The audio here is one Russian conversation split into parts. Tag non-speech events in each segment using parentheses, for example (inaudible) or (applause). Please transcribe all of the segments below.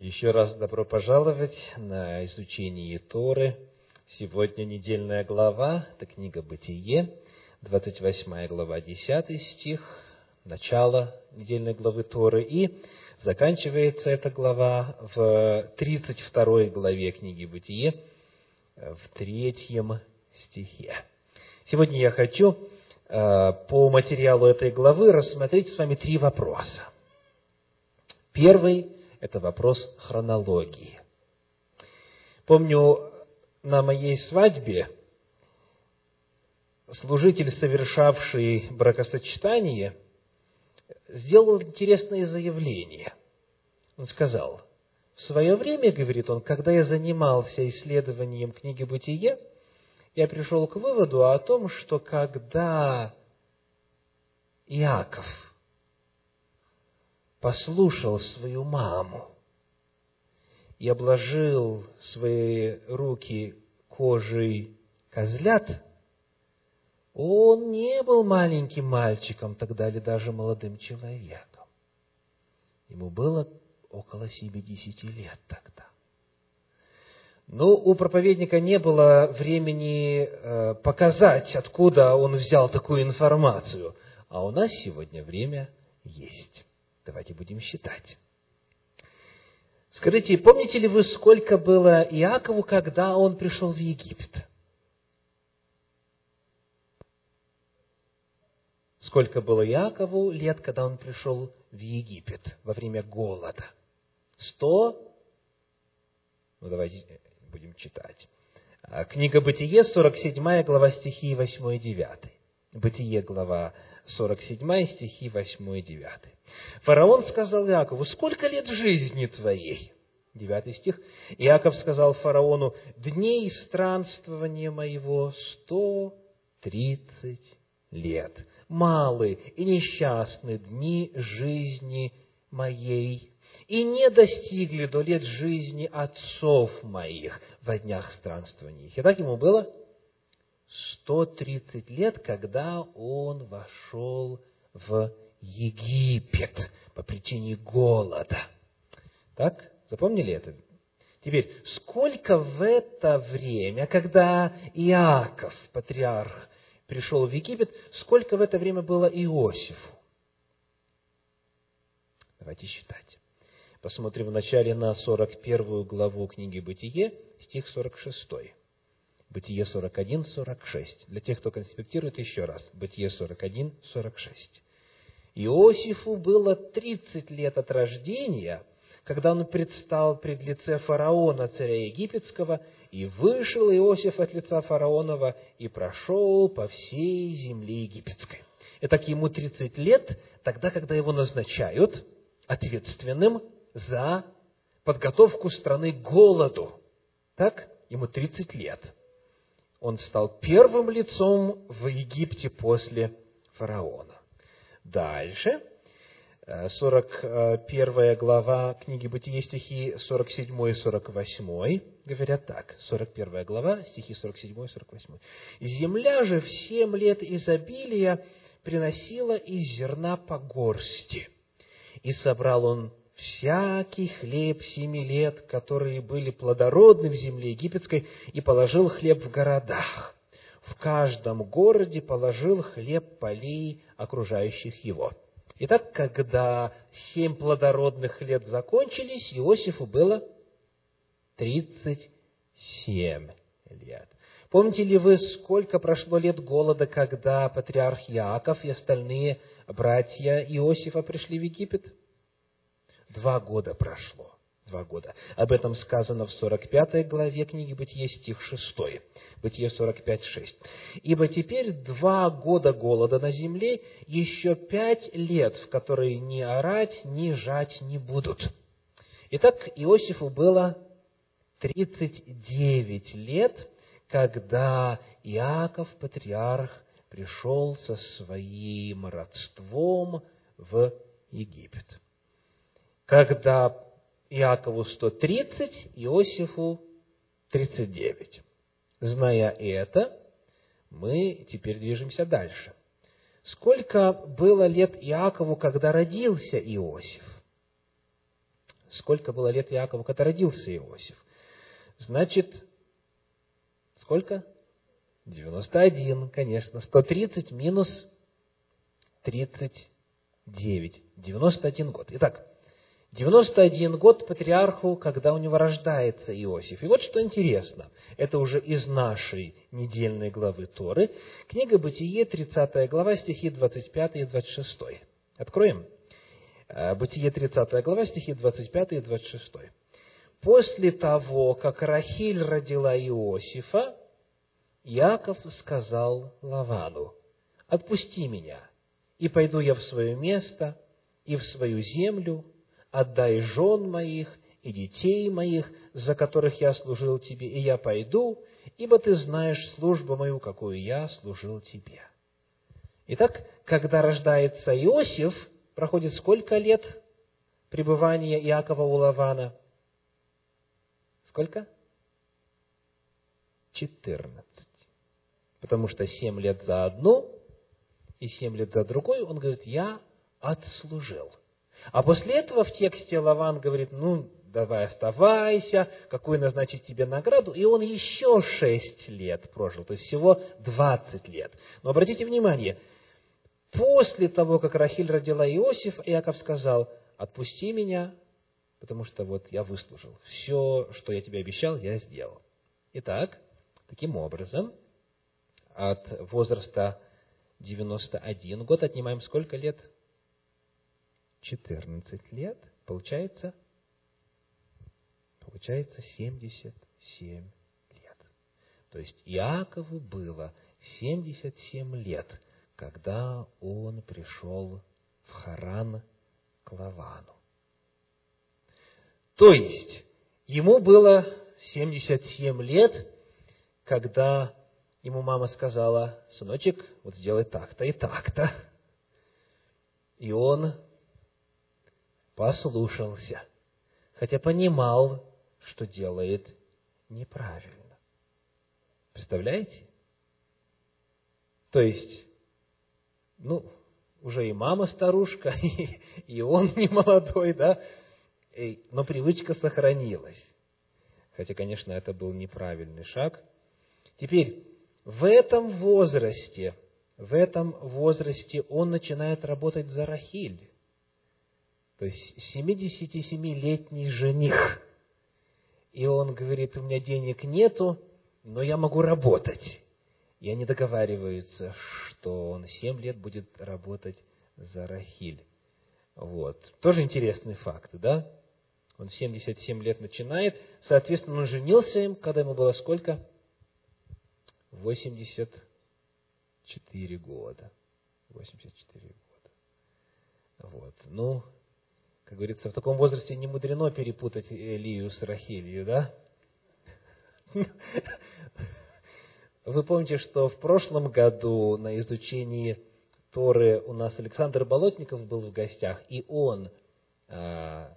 Еще раз добро пожаловать на изучение Торы. Сегодня недельная глава, это книга «Бытие», 28 глава, 10 стих, начало недельной главы Торы. И заканчивается эта глава в 32 главе книги «Бытие», в третьем стихе. Сегодня я хочу э, по материалу этой главы рассмотреть с вами три вопроса. Первый это вопрос хронологии. Помню, на моей свадьбе служитель, совершавший бракосочетание, сделал интересное заявление. Он сказал, в свое время, говорит он, когда я занимался исследованием книги «Бытие», я пришел к выводу о том, что когда Иаков – послушал свою маму и обложил свои руки кожей козлят, он не был маленьким мальчиком тогда или даже молодым человеком. Ему было около 70 лет тогда. Но у проповедника не было времени э, показать, откуда он взял такую информацию. А у нас сегодня время есть. Давайте будем считать. Скажите, помните ли вы, сколько было Иакову, когда он пришел в Египет? Сколько было Иакову лет, когда он пришел в Египет во время голода? Сто? Ну, давайте будем читать. А, книга Бытие, 47 глава стихи 8 и 9. Бытие, глава 47 стихи 8 и 9. Фараон сказал Иакову, сколько лет жизни твоей? Девятый стих. Иаков сказал фараону, дней странствования моего сто тридцать лет. Малые и несчастны дни жизни моей, и не достигли до лет жизни отцов моих во днях странствования их. И так ему было 130 лет, когда он вошел в Египет по причине голода. Так? Запомнили это? Теперь, сколько в это время, когда Иаков, патриарх, пришел в Египет, сколько в это время было Иосифу? Давайте считать. Посмотрим вначале на 41 главу книги «Бытие», стих 46. Бытие 41, 46. Для тех, кто конспектирует, еще раз. Бытие 41, 46. Иосифу было 30 лет от рождения, когда он предстал пред лице фараона, царя египетского, и вышел Иосиф от лица фараонова и прошел по всей земле египетской. Итак, ему 30 лет, тогда, когда его назначают ответственным за подготовку страны к голоду. Так? Ему 30 лет – он стал первым лицом в Египте после фараона. Дальше, 41 э, глава книги Бытие, стихи 47 и 48, говорят так, 41 глава, стихи 47 и 48. «Земля же в семь лет изобилия приносила из зерна по горсти, и собрал он всякий хлеб семи лет, которые были плодородны в земле египетской, и положил хлеб в городах. В каждом городе положил хлеб полей, окружающих его. Итак, когда семь плодородных лет закончились, Иосифу было тридцать семь лет. Помните ли вы, сколько прошло лет голода, когда патриарх Иаков и остальные братья Иосифа пришли в Египет? Два года прошло. Два года. Об этом сказано в 45 главе книги Бытие, стих 6. Бытие 45, 6. «Ибо теперь два года голода на земле, еще пять лет, в которые ни орать, ни жать не будут». Итак, Иосифу было 39 лет, когда Иаков, патриарх, пришел со своим родством в Египет когда Иакову 130, Иосифу 39. Зная это, мы теперь движемся дальше. Сколько было лет Иакову, когда родился Иосиф? сколько было лет Иакову, когда родился Иосиф. Значит, сколько? 91, конечно. 130 минус 39. 91 год. Итак, 91 год патриарху, когда у него рождается Иосиф. И вот что интересно, это уже из нашей недельной главы Торы, книга Бытие, 30 глава, стихи 25 и 26. Откроем. Э, Бытие, 30 глава, стихи 25 и 26. После того, как Рахиль родила Иосифа, Яков сказал Лавану, «Отпусти меня, и пойду я в свое место и в свою землю, отдай жен моих и детей моих, за которых я служил тебе, и я пойду, ибо ты знаешь службу мою, какую я служил тебе». Итак, когда рождается Иосиф, проходит сколько лет пребывания Иакова у Лавана? Сколько? Четырнадцать. Потому что семь лет за одну и семь лет за другой, он говорит, я отслужил. А после этого в тексте Лаван говорит, ну, давай оставайся, какую назначить тебе награду, и он еще шесть лет прожил, то есть всего двадцать лет. Но обратите внимание, после того, как Рахиль родила Иосиф, Иаков сказал, отпусти меня, потому что вот я выслужил. Все, что я тебе обещал, я сделал. Итак, таким образом, от возраста 91 год отнимаем сколько лет? 14 лет. Получается? Получается 77 лет. То есть Иакову было 77 лет, когда он пришел в Харан к Лавану. То есть, ему было 77 лет, когда ему мама сказала, сыночек, вот сделай так-то и так-то. И он послушался, хотя понимал, что делает неправильно. Представляете? То есть, ну, уже и мама старушка, (laughs) и, и он не молодой, да, но привычка сохранилась. Хотя, конечно, это был неправильный шаг. Теперь, в этом возрасте, в этом возрасте он начинает работать за Рахиль. То есть 77-летний жених. И он говорит, у меня денег нету, но я могу работать. И они договариваются, что он 7 лет будет работать за Рахиль. Вот. Тоже интересный факт, да? Он 77 лет начинает. Соответственно, он женился им, когда ему было сколько? 84 года. 84 года. Вот. Ну, как говорится, в таком возрасте не мудрено перепутать Илию с Рахилью, да? Вы помните, что в прошлом году на изучении Торы у нас Александр Болотников был в гостях, и он а,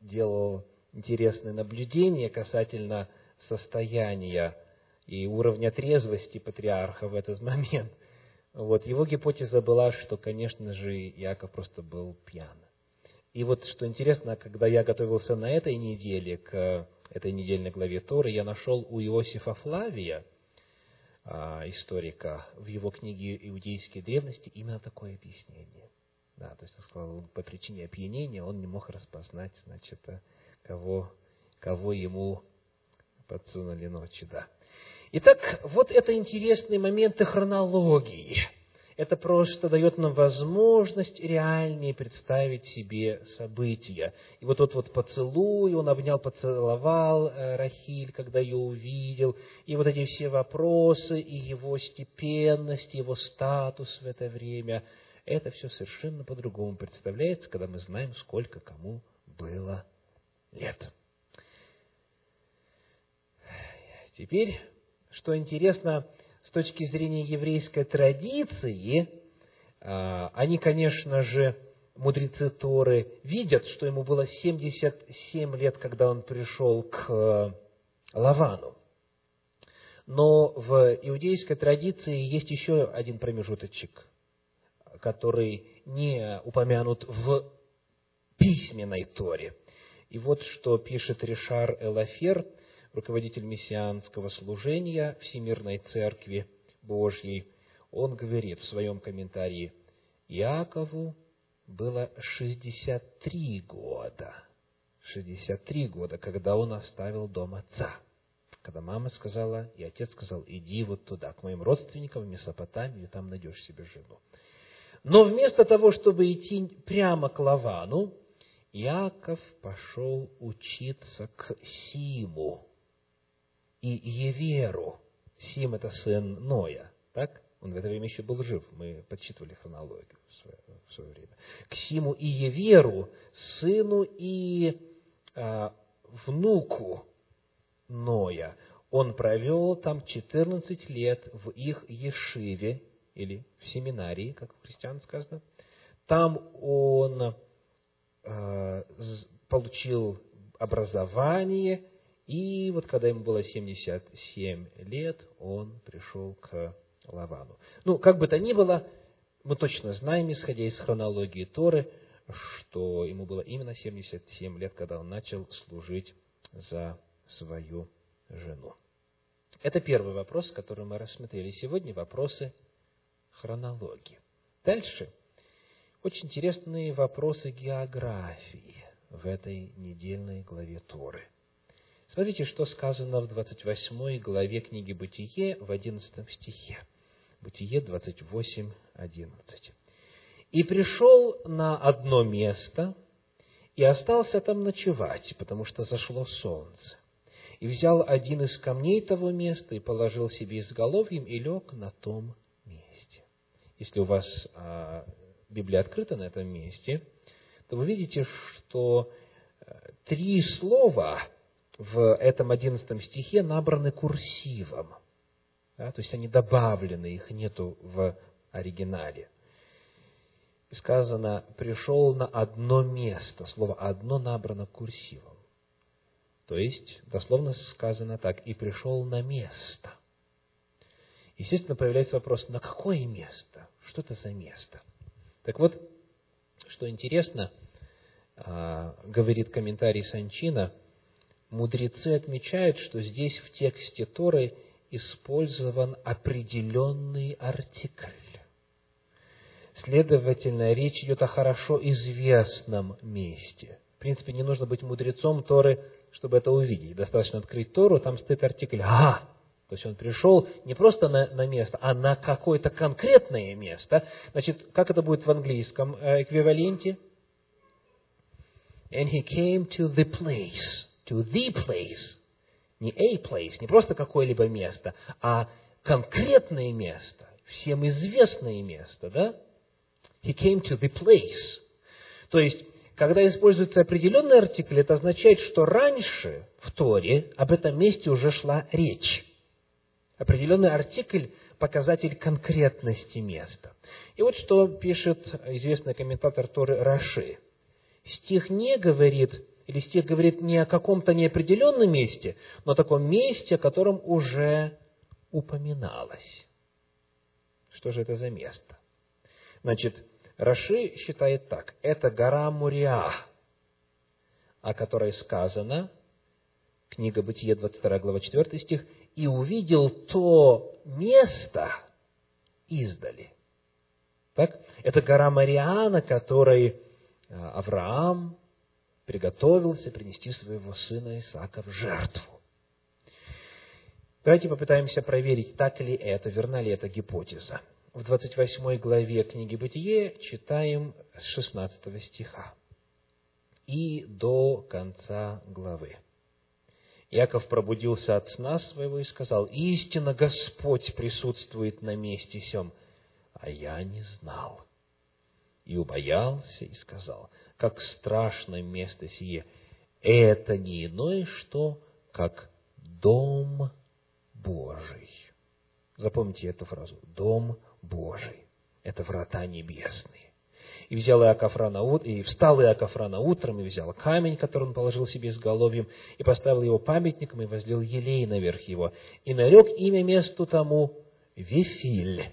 делал интересные наблюдения касательно состояния и уровня трезвости патриарха в этот момент. Вот, его гипотеза была, что, конечно же, Яков просто был пьян. И вот, что интересно, когда я готовился на этой неделе, к этой недельной главе Торы, я нашел у Иосифа Флавия, а, историка, в его книге «Иудейские древности» именно такое объяснение. Да, то есть он сказал, по причине опьянения он не мог распознать, значит, кого, кого ему подсунули ночью, да. Итак, вот это интересные моменты хронологии. Это просто дает нам возможность реальнее представить себе события. И вот тот вот поцелуй, он обнял, поцеловал э, Рахиль, когда ее увидел, и вот эти все вопросы, и его степенность, его статус в это время – это все совершенно по-другому представляется, когда мы знаем, сколько кому было лет. Теперь, что интересно, с точки зрения еврейской традиции, а, они, конечно же, мудрецы Торы видят, что ему было 77 лет, когда он пришел к э, Лавану. Но в иудейской традиции есть еще один промежуточек который не упомянут в письменной Торе. И вот что пишет Ришар Элафер, руководитель мессианского служения Всемирной Церкви Божьей. Он говорит в своем комментарии, Иакову было 63 года. 63 года, когда он оставил дом отца. Когда мама сказала, и отец сказал, иди вот туда, к моим родственникам в Месопотамию, там найдешь себе жену. Но вместо того, чтобы идти прямо к Лавану, Иаков пошел учиться к Симу и Еверу. Сим – это сын Ноя, так? Он в это время еще был жив, мы подсчитывали хронологию в свое, в свое время. К Симу и Еверу, сыну и а, внуку Ноя. Он провел там 14 лет в их Ешиве, или в семинарии, как у христиан сказано. Там он э, получил образование, и вот когда ему было 77 лет, он пришел к Лавану. Ну, как бы то ни было, мы точно знаем, исходя из хронологии Торы, что ему было именно 77 лет, когда он начал служить за свою жену. Это первый вопрос, который мы рассмотрели сегодня, вопросы хронологии. Дальше. Очень интересные вопросы географии в этой недельной главе Торы. Смотрите, что сказано в 28 главе книги Бытие в 11 стихе. Бытие 28, 11. «И пришел на одно место, и остался там ночевать, потому что зашло солнце. И взял один из камней того места, и положил себе изголовьем, и лег на том месте». Если у вас а, Библия открыта на этом месте, то вы видите, что э, три слова в этом одиннадцатом стихе набраны курсивом – да, то есть они добавлены, их нету в оригинале. Сказано, пришел на одно место. Слово «одно» набрано курсивом. То есть, дословно сказано так, и пришел на место. Естественно, появляется вопрос, на какое место? Что это за место? Так вот, что интересно, а, говорит комментарий Санчина, мудрецы отмечают, что здесь в тексте Торы использован определенный артикль. Следовательно, речь идет о хорошо известном месте. В принципе, не нужно быть мудрецом Торы, чтобы это увидеть. Достаточно открыть Тору, там стоит артикль «а». То есть он пришел не просто на, на место, а на какое-то конкретное место. Значит, как это будет в английском э, эквиваленте? And he came to the place, to the place не a place, не просто какое-либо место, а конкретное место, всем известное место, да? He came to the place. То есть, когда используется определенный артикль, это означает, что раньше в Торе об этом месте уже шла речь. Определенный артикль – показатель конкретности места. И вот что пишет известный комментатор Торы Раши. Стих не говорит или стих говорит не о каком-то неопределенном месте, но о таком месте, о котором уже упоминалось. Что же это за место? Значит, Раши считает так. Это гора Муриа, о которой сказано, книга Бытие, 22 глава, 4 стих, «И увидел то место издали». Так? Это гора Мариана, которой а, Авраам приготовился принести своего сына Исаака в жертву. Давайте попытаемся проверить, так ли это, верна ли эта гипотеза. В 28 главе книги Бытие читаем с 16 стиха и до конца главы. Яков пробудился от сна своего и сказал, «Истинно Господь присутствует на месте сем, а я не знал». И убоялся и сказал, как страшное место сие. Это не иное что, как Дом Божий. Запомните эту фразу. Дом Божий. Это врата небесные. И взял Иаков рано ут... и встал Иаков рано утром, и взял камень, который он положил себе изголовьем, и поставил его памятником, и возлил елей наверх его, и нарек имя месту тому Вифиль.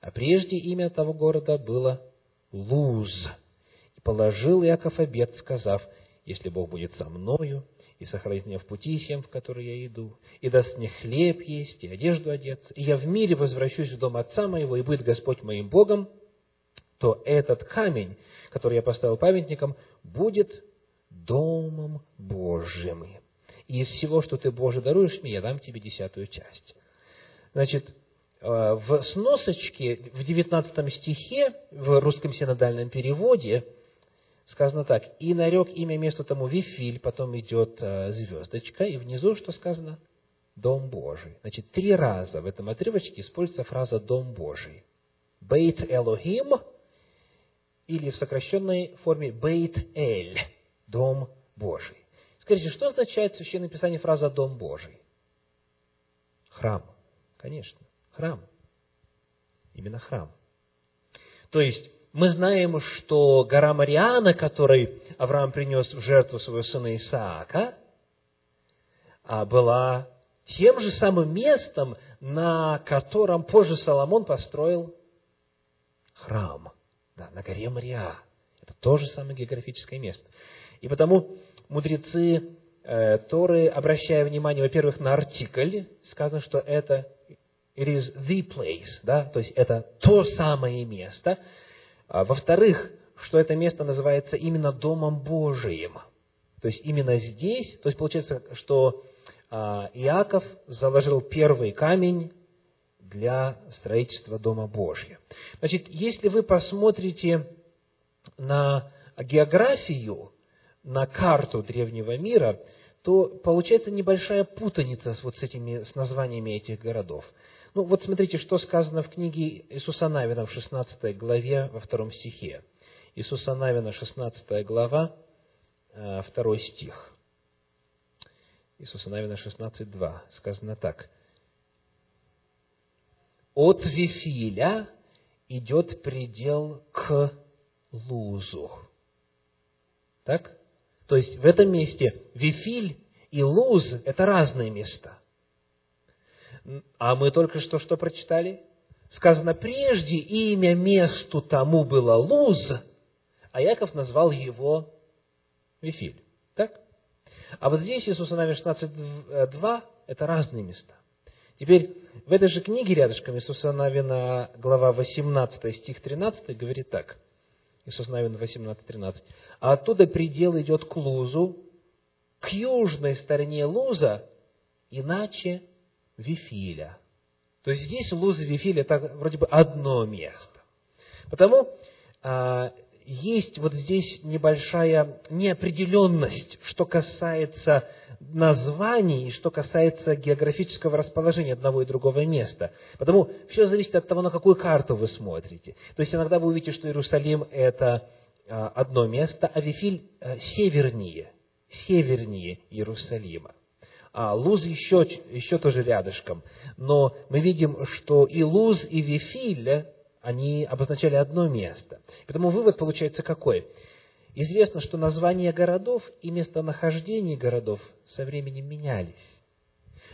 А прежде имя того города было Луз положил Иаков обет, сказав, «Если Бог будет со мною, и сохранит меня в пути всем, в который я иду, и даст мне хлеб есть, и одежду одеться, и я в мире возвращусь в дом отца моего, и будет Господь моим Богом, то этот камень, который я поставил памятником, будет домом Божьим. И из всего, что ты, Боже, даруешь мне, я дам тебе десятую часть. Значит, э, в сносочке, в 19 стихе, в русском синодальном переводе, сказано так, «И нарек имя месту тому Вифиль», потом идет э, звездочка, и внизу что сказано? Дом Божий. Значит, три раза в этом отрывочке используется фраза «Дом Божий». Бейт Элохим, или в сокращенной форме Бейт Эль, Дом Божий. Скажите, что означает в Священном Писании фраза «Дом Божий»? Храм. Конечно, храм. Именно храм. То есть, мы знаем, что гора Мариана, которой Авраам принес в жертву своего сына Исаака, а, была тем же самым местом, на котором позже Соломон построил храм. Да, на горе Мария. Это то же самое географическое место. И потому мудрецы э, Торы, обращая внимание, во-первых, на артикль, сказано, что это it is the place, да, то есть это то самое место – во-вторых, что это место называется именно Домом Божиим. То есть именно здесь, то есть получается, что а, Иаков заложил первый камень для строительства Дома Божьего. Значит, если вы посмотрите на географию, на карту древнего мира, то получается небольшая путаница с вот с этими, с названиями этих городов. Ну, вот смотрите, что сказано в книге Иисуса Навина в 16 главе, во втором стихе. Иисуса Навина, 16 глава, 2 э, стих. Иисуса Навина 16.2. Сказано так. От Вифиля идет предел к Лузу. Так? То есть в этом месте Вифиль и Луз – это разные места. А мы только что что прочитали? Сказано, прежде имя месту тому было Луз, а Яков назвал его Вифиль. Так? А вот здесь Иисус Навин 16.2 – это разные места. Теперь в этой же книге рядышком Иисуса Навина, глава 18, стих 13, говорит так. Иисус Навин 18.13. А оттуда предел идет к Лузу, к южной стороне Луза, иначе Вифиля. То есть здесь Луз и Вифиль это вроде бы одно место. Потому а, есть вот здесь небольшая неопределенность, что касается названий и что касается географического расположения одного и другого места. Потому все зависит от того, на какую карту вы смотрите. То есть иногда вы увидите, что Иерусалим – это а, одно место, а Вифиль а, севернее, севернее Иерусалима а Луз еще, еще тоже рядышком. Но мы видим, что и Луз, и Вифиль, они обозначали одно место. Поэтому вывод получается какой? Известно, что названия городов и местонахождение городов со временем менялись.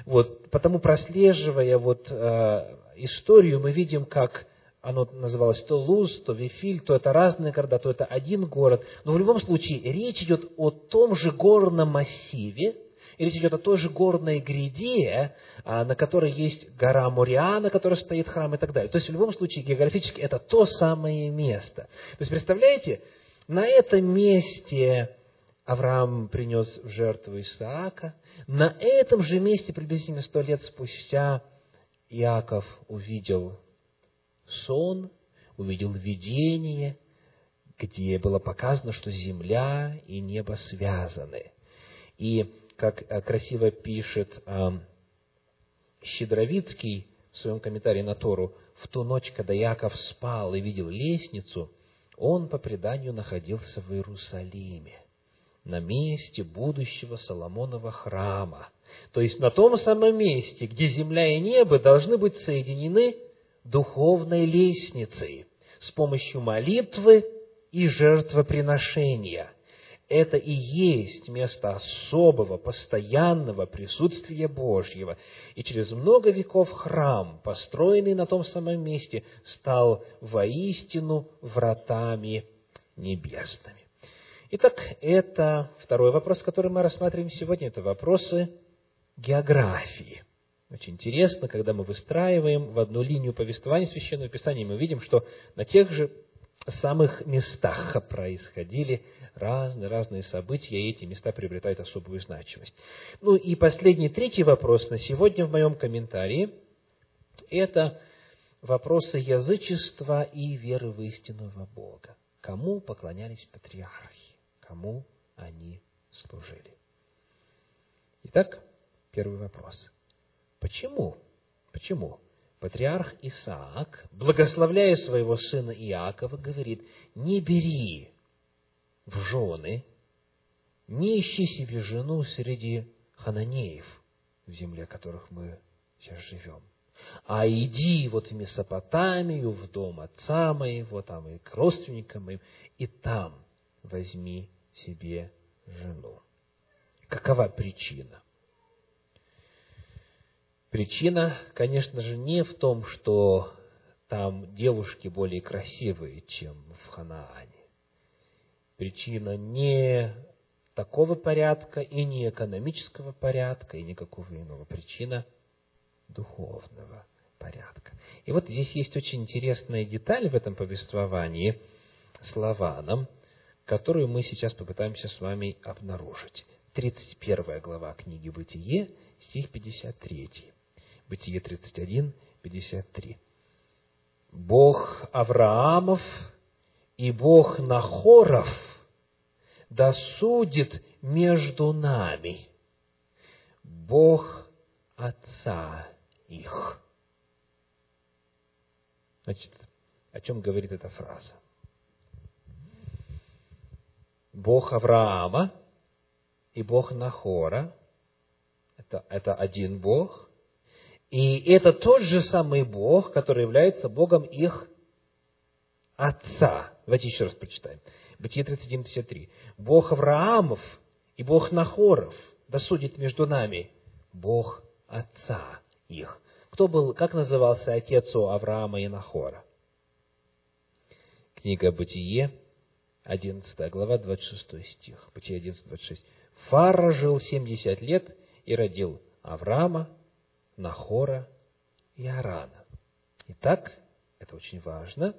Вот, потому прослеживая вот, э, историю, мы видим, как оно называлось то Луз, то Вифиль, то это разные города, то это один город. Но в любом случае речь идет о том же горном массиве, и речь идет о той же горной гряде, а, на которой есть гора Мориа, на которой стоит храм и так далее. То есть, в любом случае, географически это то самое место. То есть, представляете, на этом месте Авраам принес в жертву Исаака, на этом же месте, приблизительно сто лет спустя, Иаков увидел сон, увидел видение, где было показано, что земля и небо связаны. И как э, красиво пишет Щедровицкий в своем комментарии на Тору, в ту ночь, когда Яков спал и видел лестницу, он по преданию находился в Иерусалиме, на месте будущего Соломонова храма. То есть на том самом месте, где земля и небо должны быть соединены духовной лестницей с помощью молитвы и жертвоприношения – это и есть место особого, постоянного присутствия Божьего. И через много веков храм, построенный на том самом месте, стал воистину вратами небесными. Итак, это второй вопрос, который мы рассматриваем сегодня, это вопросы географии. Очень интересно, когда мы выстраиваем в одну линию повествования Священного Писания, мы видим, что на тех же самых местах происходили разные-разные события, и эти места приобретают особую значимость. Ну и последний, третий вопрос на сегодня в моем комментарии – это вопросы язычества и веры в истинного Бога. Кому поклонялись патриархи? Кому они служили? Итак, первый вопрос. Почему? Почему? Патриарх Исаак, благословляя своего сына Иакова, говорит, не бери в жены, не ищи себе жену среди хананеев, в земле которых мы сейчас живем а иди вот в Месопотамию, в дом отца моего, там и к родственникам моим, и там возьми себе жену. Какова причина? Причина, конечно же, не в том, что там девушки более красивые, чем в Ханаане. Причина не такого порядка и не экономического порядка, и никакого иного. Причина – духовного порядка. И вот здесь есть очень интересная деталь в этом повествовании с Лаваном, которую мы сейчас попытаемся с вами обнаружить. 31 глава книги «Бытие», стих 53. Бытие 31, 53. «Бог Авраамов и Бог Нахоров досудит между нами, Бог Отца их. Значит, о чем говорит эта фраза? Бог Авраама и Бог Нахора это, это один Бог, и это тот же самый Бог, который является Богом их отца. Давайте еще раз прочитаем. Бытие 31.53. Бог Авраамов и Бог Нахоров досудит между нами Бог отца их. Кто был, как назывался отец у Авраама и Нахора? Книга Бытие, 11 глава, 26 стих. Бытие 11, 26. Фара жил 70 лет и родил Авраама, Нахора и Арана. Итак, это очень важно.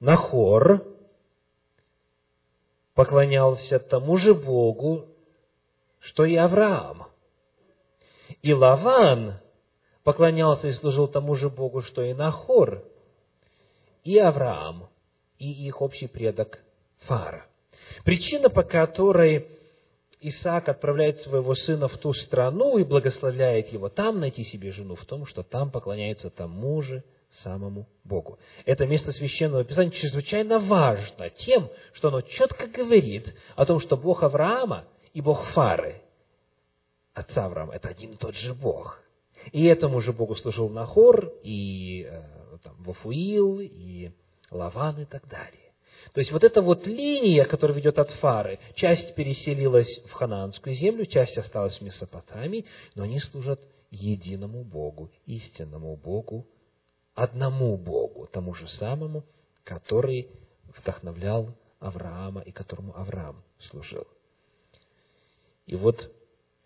Нахор поклонялся тому же Богу, что и Авраам. И Лаван поклонялся и служил тому же Богу, что и Нахор, и Авраам, и их общий предок Фара. Причина, по которой Исаак отправляет своего сына в ту страну и благословляет его там найти себе жену, в том, что там поклоняются тому же самому Богу. Это место Священного Писания чрезвычайно важно тем, что оно четко говорит о том, что Бог Авраама и Бог Фары, отца Авраама, это один и тот же Бог – и этому же Богу служил Нахор, и э, там, Вафуил, и Лаван и так далее. То есть вот эта вот линия, которая ведет от Фары, часть переселилась в Ханаанскую землю, часть осталась в Месопотамии, но они служат единому Богу, истинному Богу, одному Богу, тому же самому, который вдохновлял Авраама и которому Авраам служил. И вот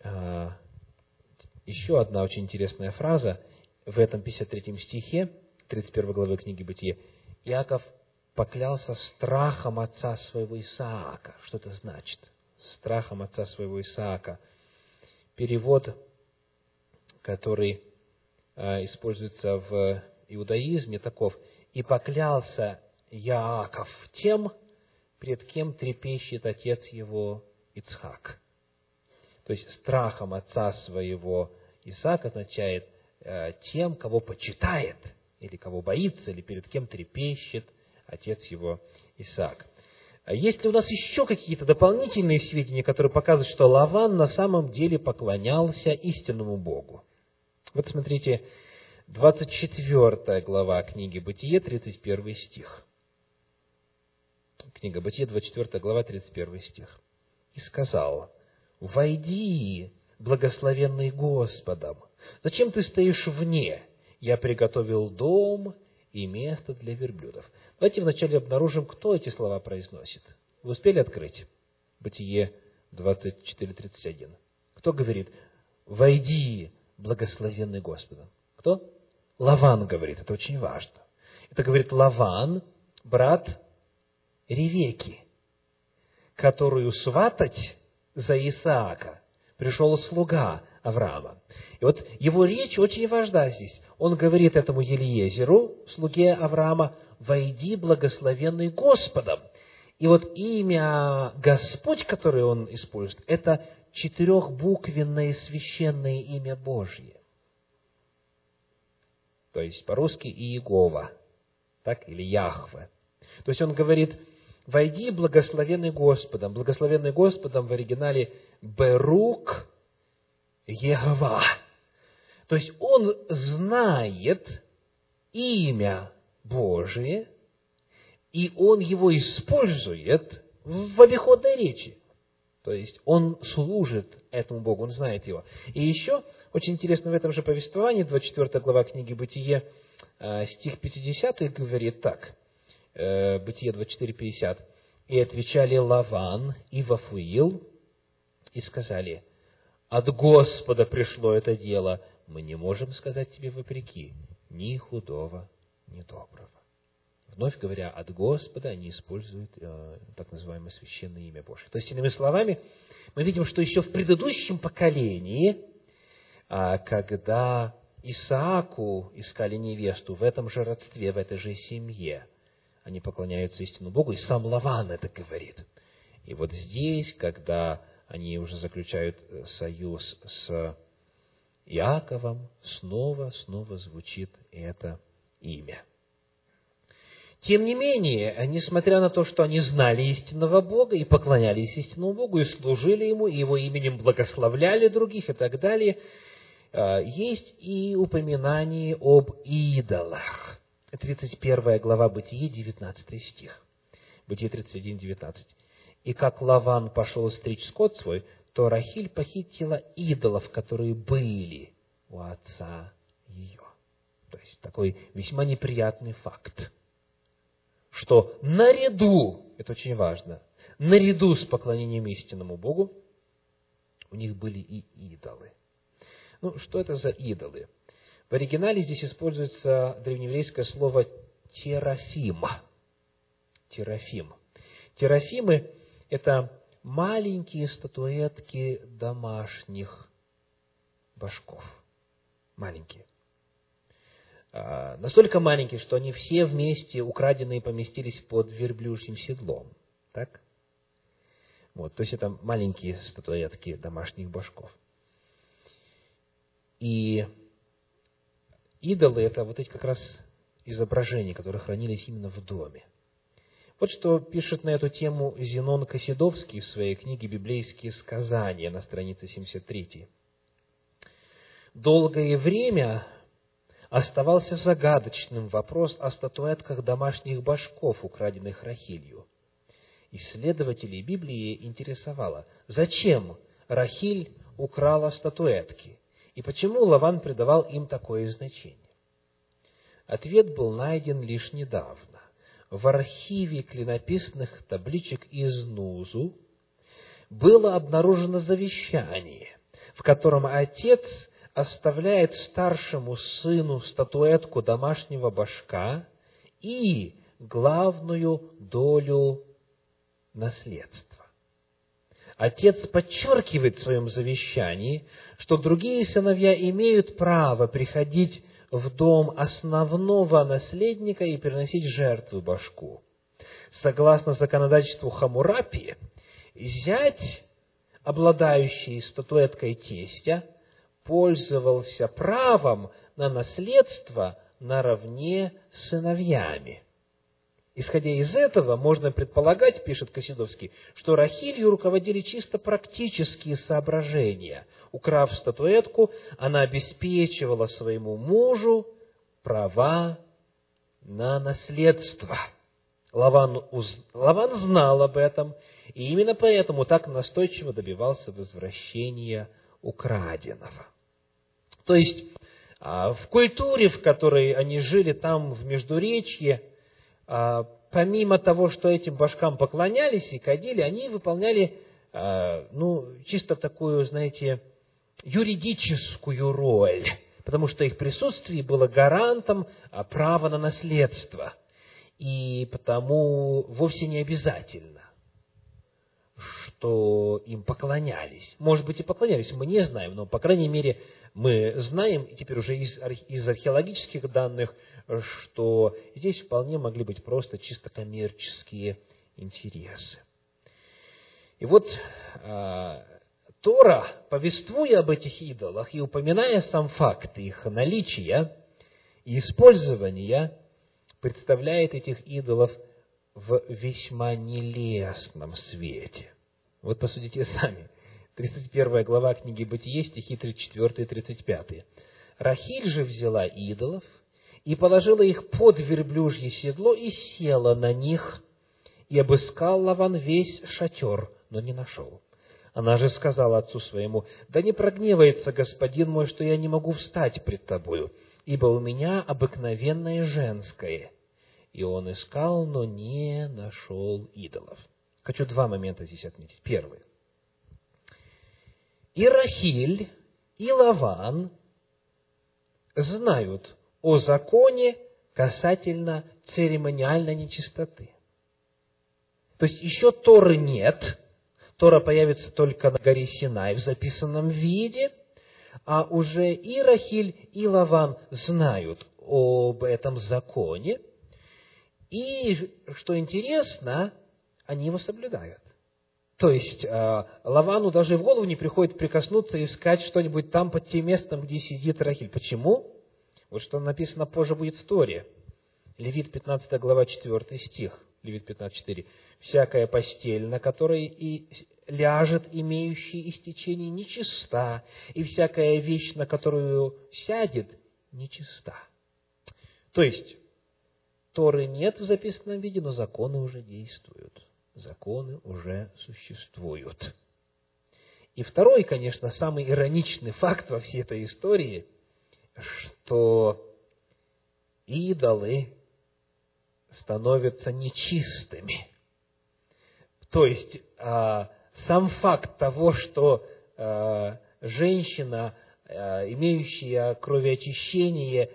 э, еще одна очень интересная фраза в этом 53 стихе, 31 главы книги Бытия. Иаков поклялся страхом отца своего Исаака. Что это значит? Страхом отца своего Исаака. Перевод, который э, используется в иудаизме, таков. «И поклялся Яаков тем, пред кем трепещет отец его Ицхак». То есть страхом отца своего Исаак означает э, тем, кого почитает, или кого боится, или перед кем трепещет отец его Исаак. А есть ли у нас еще какие-то дополнительные сведения, которые показывают, что Лаван на самом деле поклонялся истинному Богу? Вот смотрите, 24 глава книги Бытие, 31 стих. Книга Бытие, 24 глава, 31 стих. «И сказал, «Войди, благословенный Господом, зачем ты стоишь вне? Я приготовил дом и место для верблюдов». Давайте вначале обнаружим, кто эти слова произносит. Вы успели открыть? Бытие 24.31. Кто говорит, войди, благословенный Господом? Кто? Лаван говорит, это очень важно. Это говорит Лаван, брат Ревеки, которую сватать за Исаака пришел слуга Авраама. И вот его речь очень важна здесь. Он говорит этому Елиезеру, слуге Авраама, «Войди, благословенный Господом». И вот имя Господь, которое он использует, это четырехбуквенное священное имя Божье. То есть по-русски Иегова, так, или Яхве. То есть он говорит, войди, благословенный Господом. Благословенный Господом в оригинале Берук Егова. То есть он знает имя Божие, и он его использует в обиходной речи. То есть он служит этому Богу, он знает его. И еще очень интересно в этом же повествовании, 24 глава книги Бытие, э, стих 50 говорит так, э, Бытие 24, 50. «И отвечали Лаван и Вафуил, и сказали, от Господа пришло это дело, мы не можем сказать тебе вопреки ни худого, ни доброго. Вновь говоря, от Господа они используют э, так называемое священное имя Божье. То есть, иными словами, мы видим, что еще в предыдущем поколении, э, когда Исааку искали невесту в этом же родстве, в этой же семье, они поклоняются истину Богу, и сам Лаван это говорит. И вот здесь, когда они уже заключают э, союз с Иаковом, снова, снова звучит это имя. Тем не менее, несмотря на то, что они знали истинного Бога и поклонялись истинному Богу, и служили Ему, и Его именем благословляли других и так далее, э, есть и упоминание об идолах. 31 глава Бытие, 19 стих. Бытие 31, 19. И как Лаван пошел стричь скот свой, то Рахиль похитила идолов, которые были у отца такой весьма неприятный факт, что наряду, это очень важно, наряду с поклонением истинному Богу, у них были и идолы. Ну, что это за идолы? В оригинале здесь используется древнееврейское слово терафим. Терафим. Терафимы это маленькие статуэтки домашних башков. Маленькие. А, настолько маленькие, что они все вместе украденные поместились под верблюжьим седлом. Так? Вот, то есть это маленькие статуэтки домашних башков. И идолы это вот эти как раз изображения, которые хранились именно в доме. Вот что пишет на эту тему Зенон Косидовский в своей книге «Библейские сказания» на странице 73. Долгое время оставался загадочным вопрос о статуэтках домашних башков, украденных Рахилью. Исследователей Библии интересовало, зачем Рахиль украла статуэтки, и почему Лаван придавал им такое значение. Ответ был найден лишь недавно в архиве клинописных табличек из Нузу было обнаружено завещание, в котором отец оставляет старшему сыну статуэтку домашнего башка и главную долю наследства. Отец подчеркивает в своем завещании, что другие сыновья имеют право приходить в дом основного наследника и приносить жертвы башку. Согласно законодательству Хамурапи, зять, обладающий статуэткой тестя, пользовался правом на наследство наравне с сыновьями. Исходя из этого, можно предполагать, пишет Косидовский, что Рахилью руководили чисто практические соображения – Украв статуэтку, она обеспечивала своему мужу права на наследство. Лаван, уз... Лаван знал об этом, и именно поэтому так настойчиво добивался возвращения украденного. То есть, а, в культуре, в которой они жили там, в Междуречье, а, помимо того, что этим башкам поклонялись и кадили, они выполняли а, ну, чисто такую, знаете, юридическую роль, потому что их присутствие было гарантом права на наследство. И потому вовсе не обязательно, что им поклонялись. Может быть, и поклонялись, мы не знаем, но, по крайней мере, мы знаем, и теперь уже из, из археологических данных, что здесь вполне могли быть просто чисто коммерческие интересы. И вот э, Тора, повествуя об этих идолах и упоминая сам факт их наличия и использования, представляет этих идолов в весьма нелестном свете. Вот посудите сами. 31 глава книги Бытие, стихи 34 и 35. Рахиль же взяла идолов и положила их под верблюжье седло и села на них, и обыскал Лаван весь шатер, но не нашел. Она же сказала отцу своему, «Да не прогневается господин мой, что я не могу встать пред тобою, ибо у меня обыкновенное женское». И он искал, но не нашел идолов. Хочу два момента здесь отметить. Первый. И Рахиль, и Лаван знают о законе касательно церемониальной нечистоты. То есть еще Торы нет, Тора появится только на горе Синай в записанном виде, а уже и Рахиль, и Лаван знают об этом законе, и, что интересно, они его соблюдают. То есть э, Лавану даже в голову не приходит прикоснуться и искать что-нибудь там под тем местом, где сидит Рахиль. Почему? Вот что написано позже будет в Торе. Левит 15 глава 4 стих. Левит 15.4. «Всякая постель, на которой и ляжет имеющий истечение, нечиста, и всякая вещь, на которую сядет, нечиста». То есть, Торы нет в записанном виде, но законы уже действуют законы уже существуют. И второй, конечно, самый ироничный факт во всей этой истории, что идолы становятся нечистыми. То есть, а, сам факт того, что а, женщина, а, имеющая кровеочищение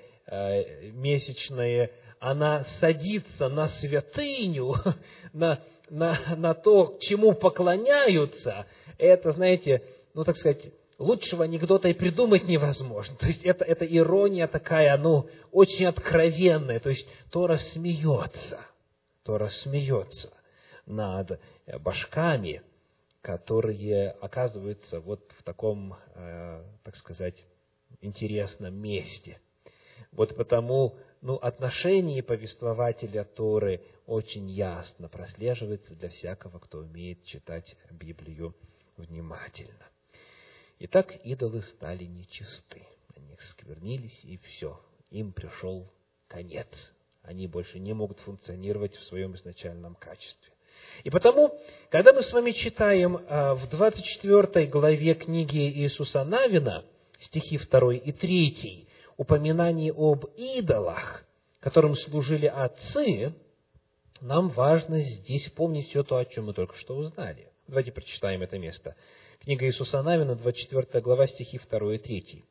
месячное, она садится на святыню, (laughs) на на, на то, чему поклоняются, это, знаете, ну, так сказать, лучшего анекдота и придумать невозможно. (laughs) То есть, это, это ирония такая, ну, очень откровенная. То есть, Тора смеется, Тора смеется над башками, которые оказываются вот в таком, э, так сказать, интересном месте. Вот потому ну, отношение повествователя Торы очень ясно прослеживается для всякого, кто умеет читать Библию внимательно. Итак, идолы стали нечисты. Они сквернились, и все. Им пришел конец. Они больше не могут функционировать в своем изначальном качестве. И потому, когда мы с вами читаем а, в 24 главе книги Иисуса Навина, стихи 2 и 3, упоминании об идолах, которым служили отцы, нам важно здесь помнить все то, о чем мы только что узнали. Давайте прочитаем это место. Книга Иисуса Навина, 24 глава, стихи 2 и 3.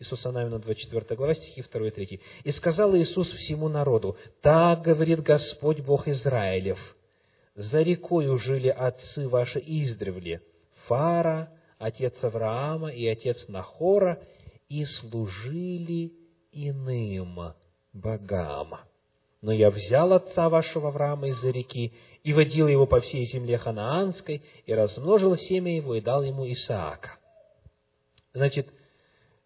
Иисуса Навина, 24 глава, стихи 2 и 3. «И сказал Иисус всему народу, так говорит Господь Бог Израилев, за рекою жили отцы ваши издревле, Фара, отец Авраама и отец Нахора, и служили иным богам. Но я взял отца вашего Авраама из-за реки и водил его по всей земле ханаанской, и размножил семя его, и дал ему Исаака. Значит,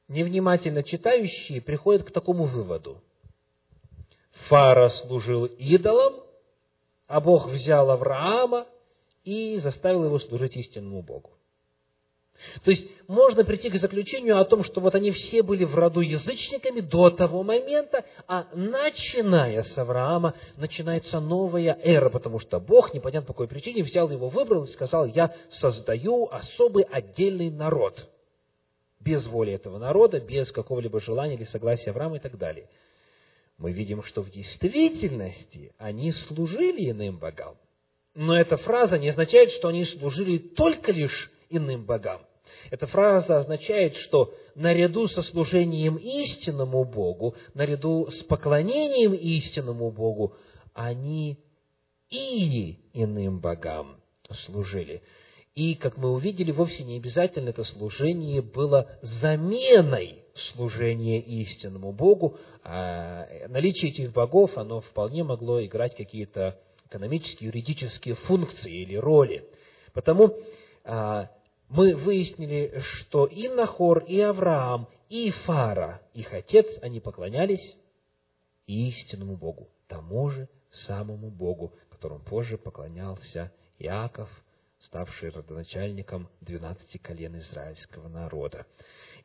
невнимательно читающие приходят к такому выводу. Фара служил идолам, а Бог взял Авраама и заставил его служить истинному Богу. То есть можно прийти к заключению о том, что вот они все были в роду язычниками до того момента, а начиная с Авраама начинается новая эра, потому что Бог, непонятно по какой причине, взял его, выбрал и сказал, я создаю особый отдельный народ. Без воли этого народа, без какого-либо желания или согласия Авраама и так далее. Мы видим, что в действительности они служили иным богам. Но эта фраза не означает, что они служили только лишь иным богам. Эта фраза означает, что наряду со служением истинному Богу, наряду с поклонением истинному Богу, они и иным богам служили. И, как мы увидели, вовсе не обязательно это служение было заменой служения истинному Богу. А наличие этих богов, оно вполне могло играть какие-то экономические, юридические функции или роли. Потому а, мы выяснили, что и Нахор, и Авраам, и Фара, их отец, они поклонялись истинному Богу, тому же самому Богу, которому позже поклонялся Иаков – ставший родоначальником двенадцати колен израильского народа.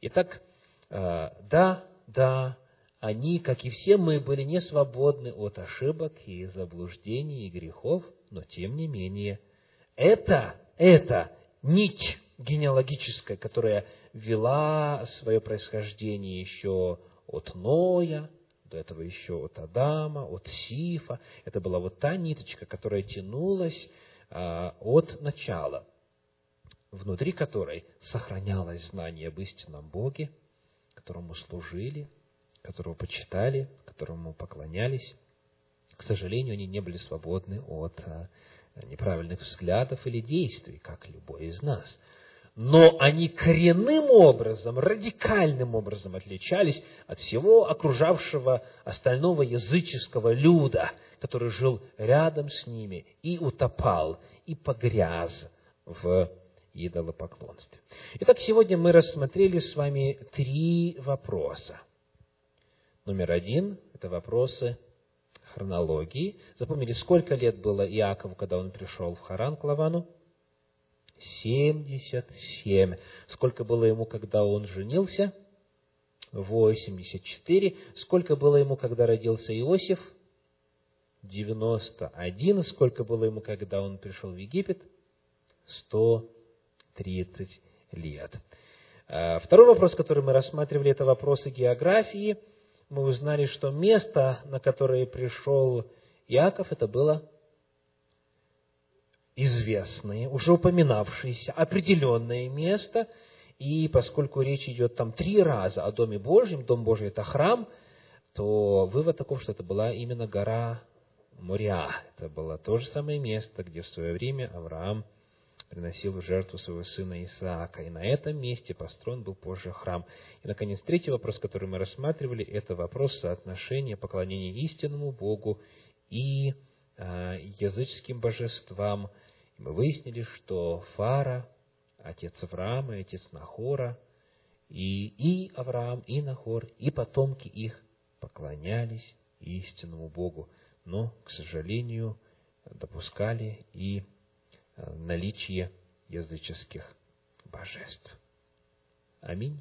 Итак, э, да, да, они, как и все мы, были не свободны от ошибок и заблуждений и грехов, но тем не менее, это, это нить генеалогическая, которая вела свое происхождение еще от Ноя, до этого еще от Адама, от Сифа. Это была вот та ниточка, которая тянулась а, от начала, внутри которой сохранялось знание об истинном Боге, которому служили, которого почитали, которому поклонялись. К сожалению, они не были свободны от а, неправильных взглядов или действий, как любой из нас. Но они коренным образом, радикальным образом отличались от всего окружавшего остального языческого люда – который жил рядом с ними и утопал, и погряз в идолопоклонстве. Итак, сегодня мы рассмотрели с вами три вопроса. Номер один – это вопросы хронологии. Запомнили, сколько лет было Иакову, когда он пришел в Харан к Лавану? 77. Сколько было ему, когда он женился? 84. Сколько было ему, когда родился Иосиф? 91. Сколько было ему, когда он пришел в Египет? 130 лет. А, второй вопрос, который мы рассматривали, это вопросы географии. Мы узнали, что место, на которое пришел Иаков, это было известное, уже упоминавшееся, определенное место. И поскольку речь идет там три раза о Доме Божьем, Дом Божий – это храм, то вывод таков, что это была именно гора Мориа. Это было то же самое место, где в свое время Авраам приносил в жертву своего сына Исаака. И на этом месте построен был позже храм. И, наконец, третий вопрос, который мы рассматривали, это вопрос соотношения поклонения истинному Богу и языческим божествам. И мы выяснили, что Фара, отец Авраама отец Нахора, и, и Авраам, и Нахор, и потомки их поклонялись истинному Богу но, к сожалению, допускали и э, наличие языческих божеств. Аминь.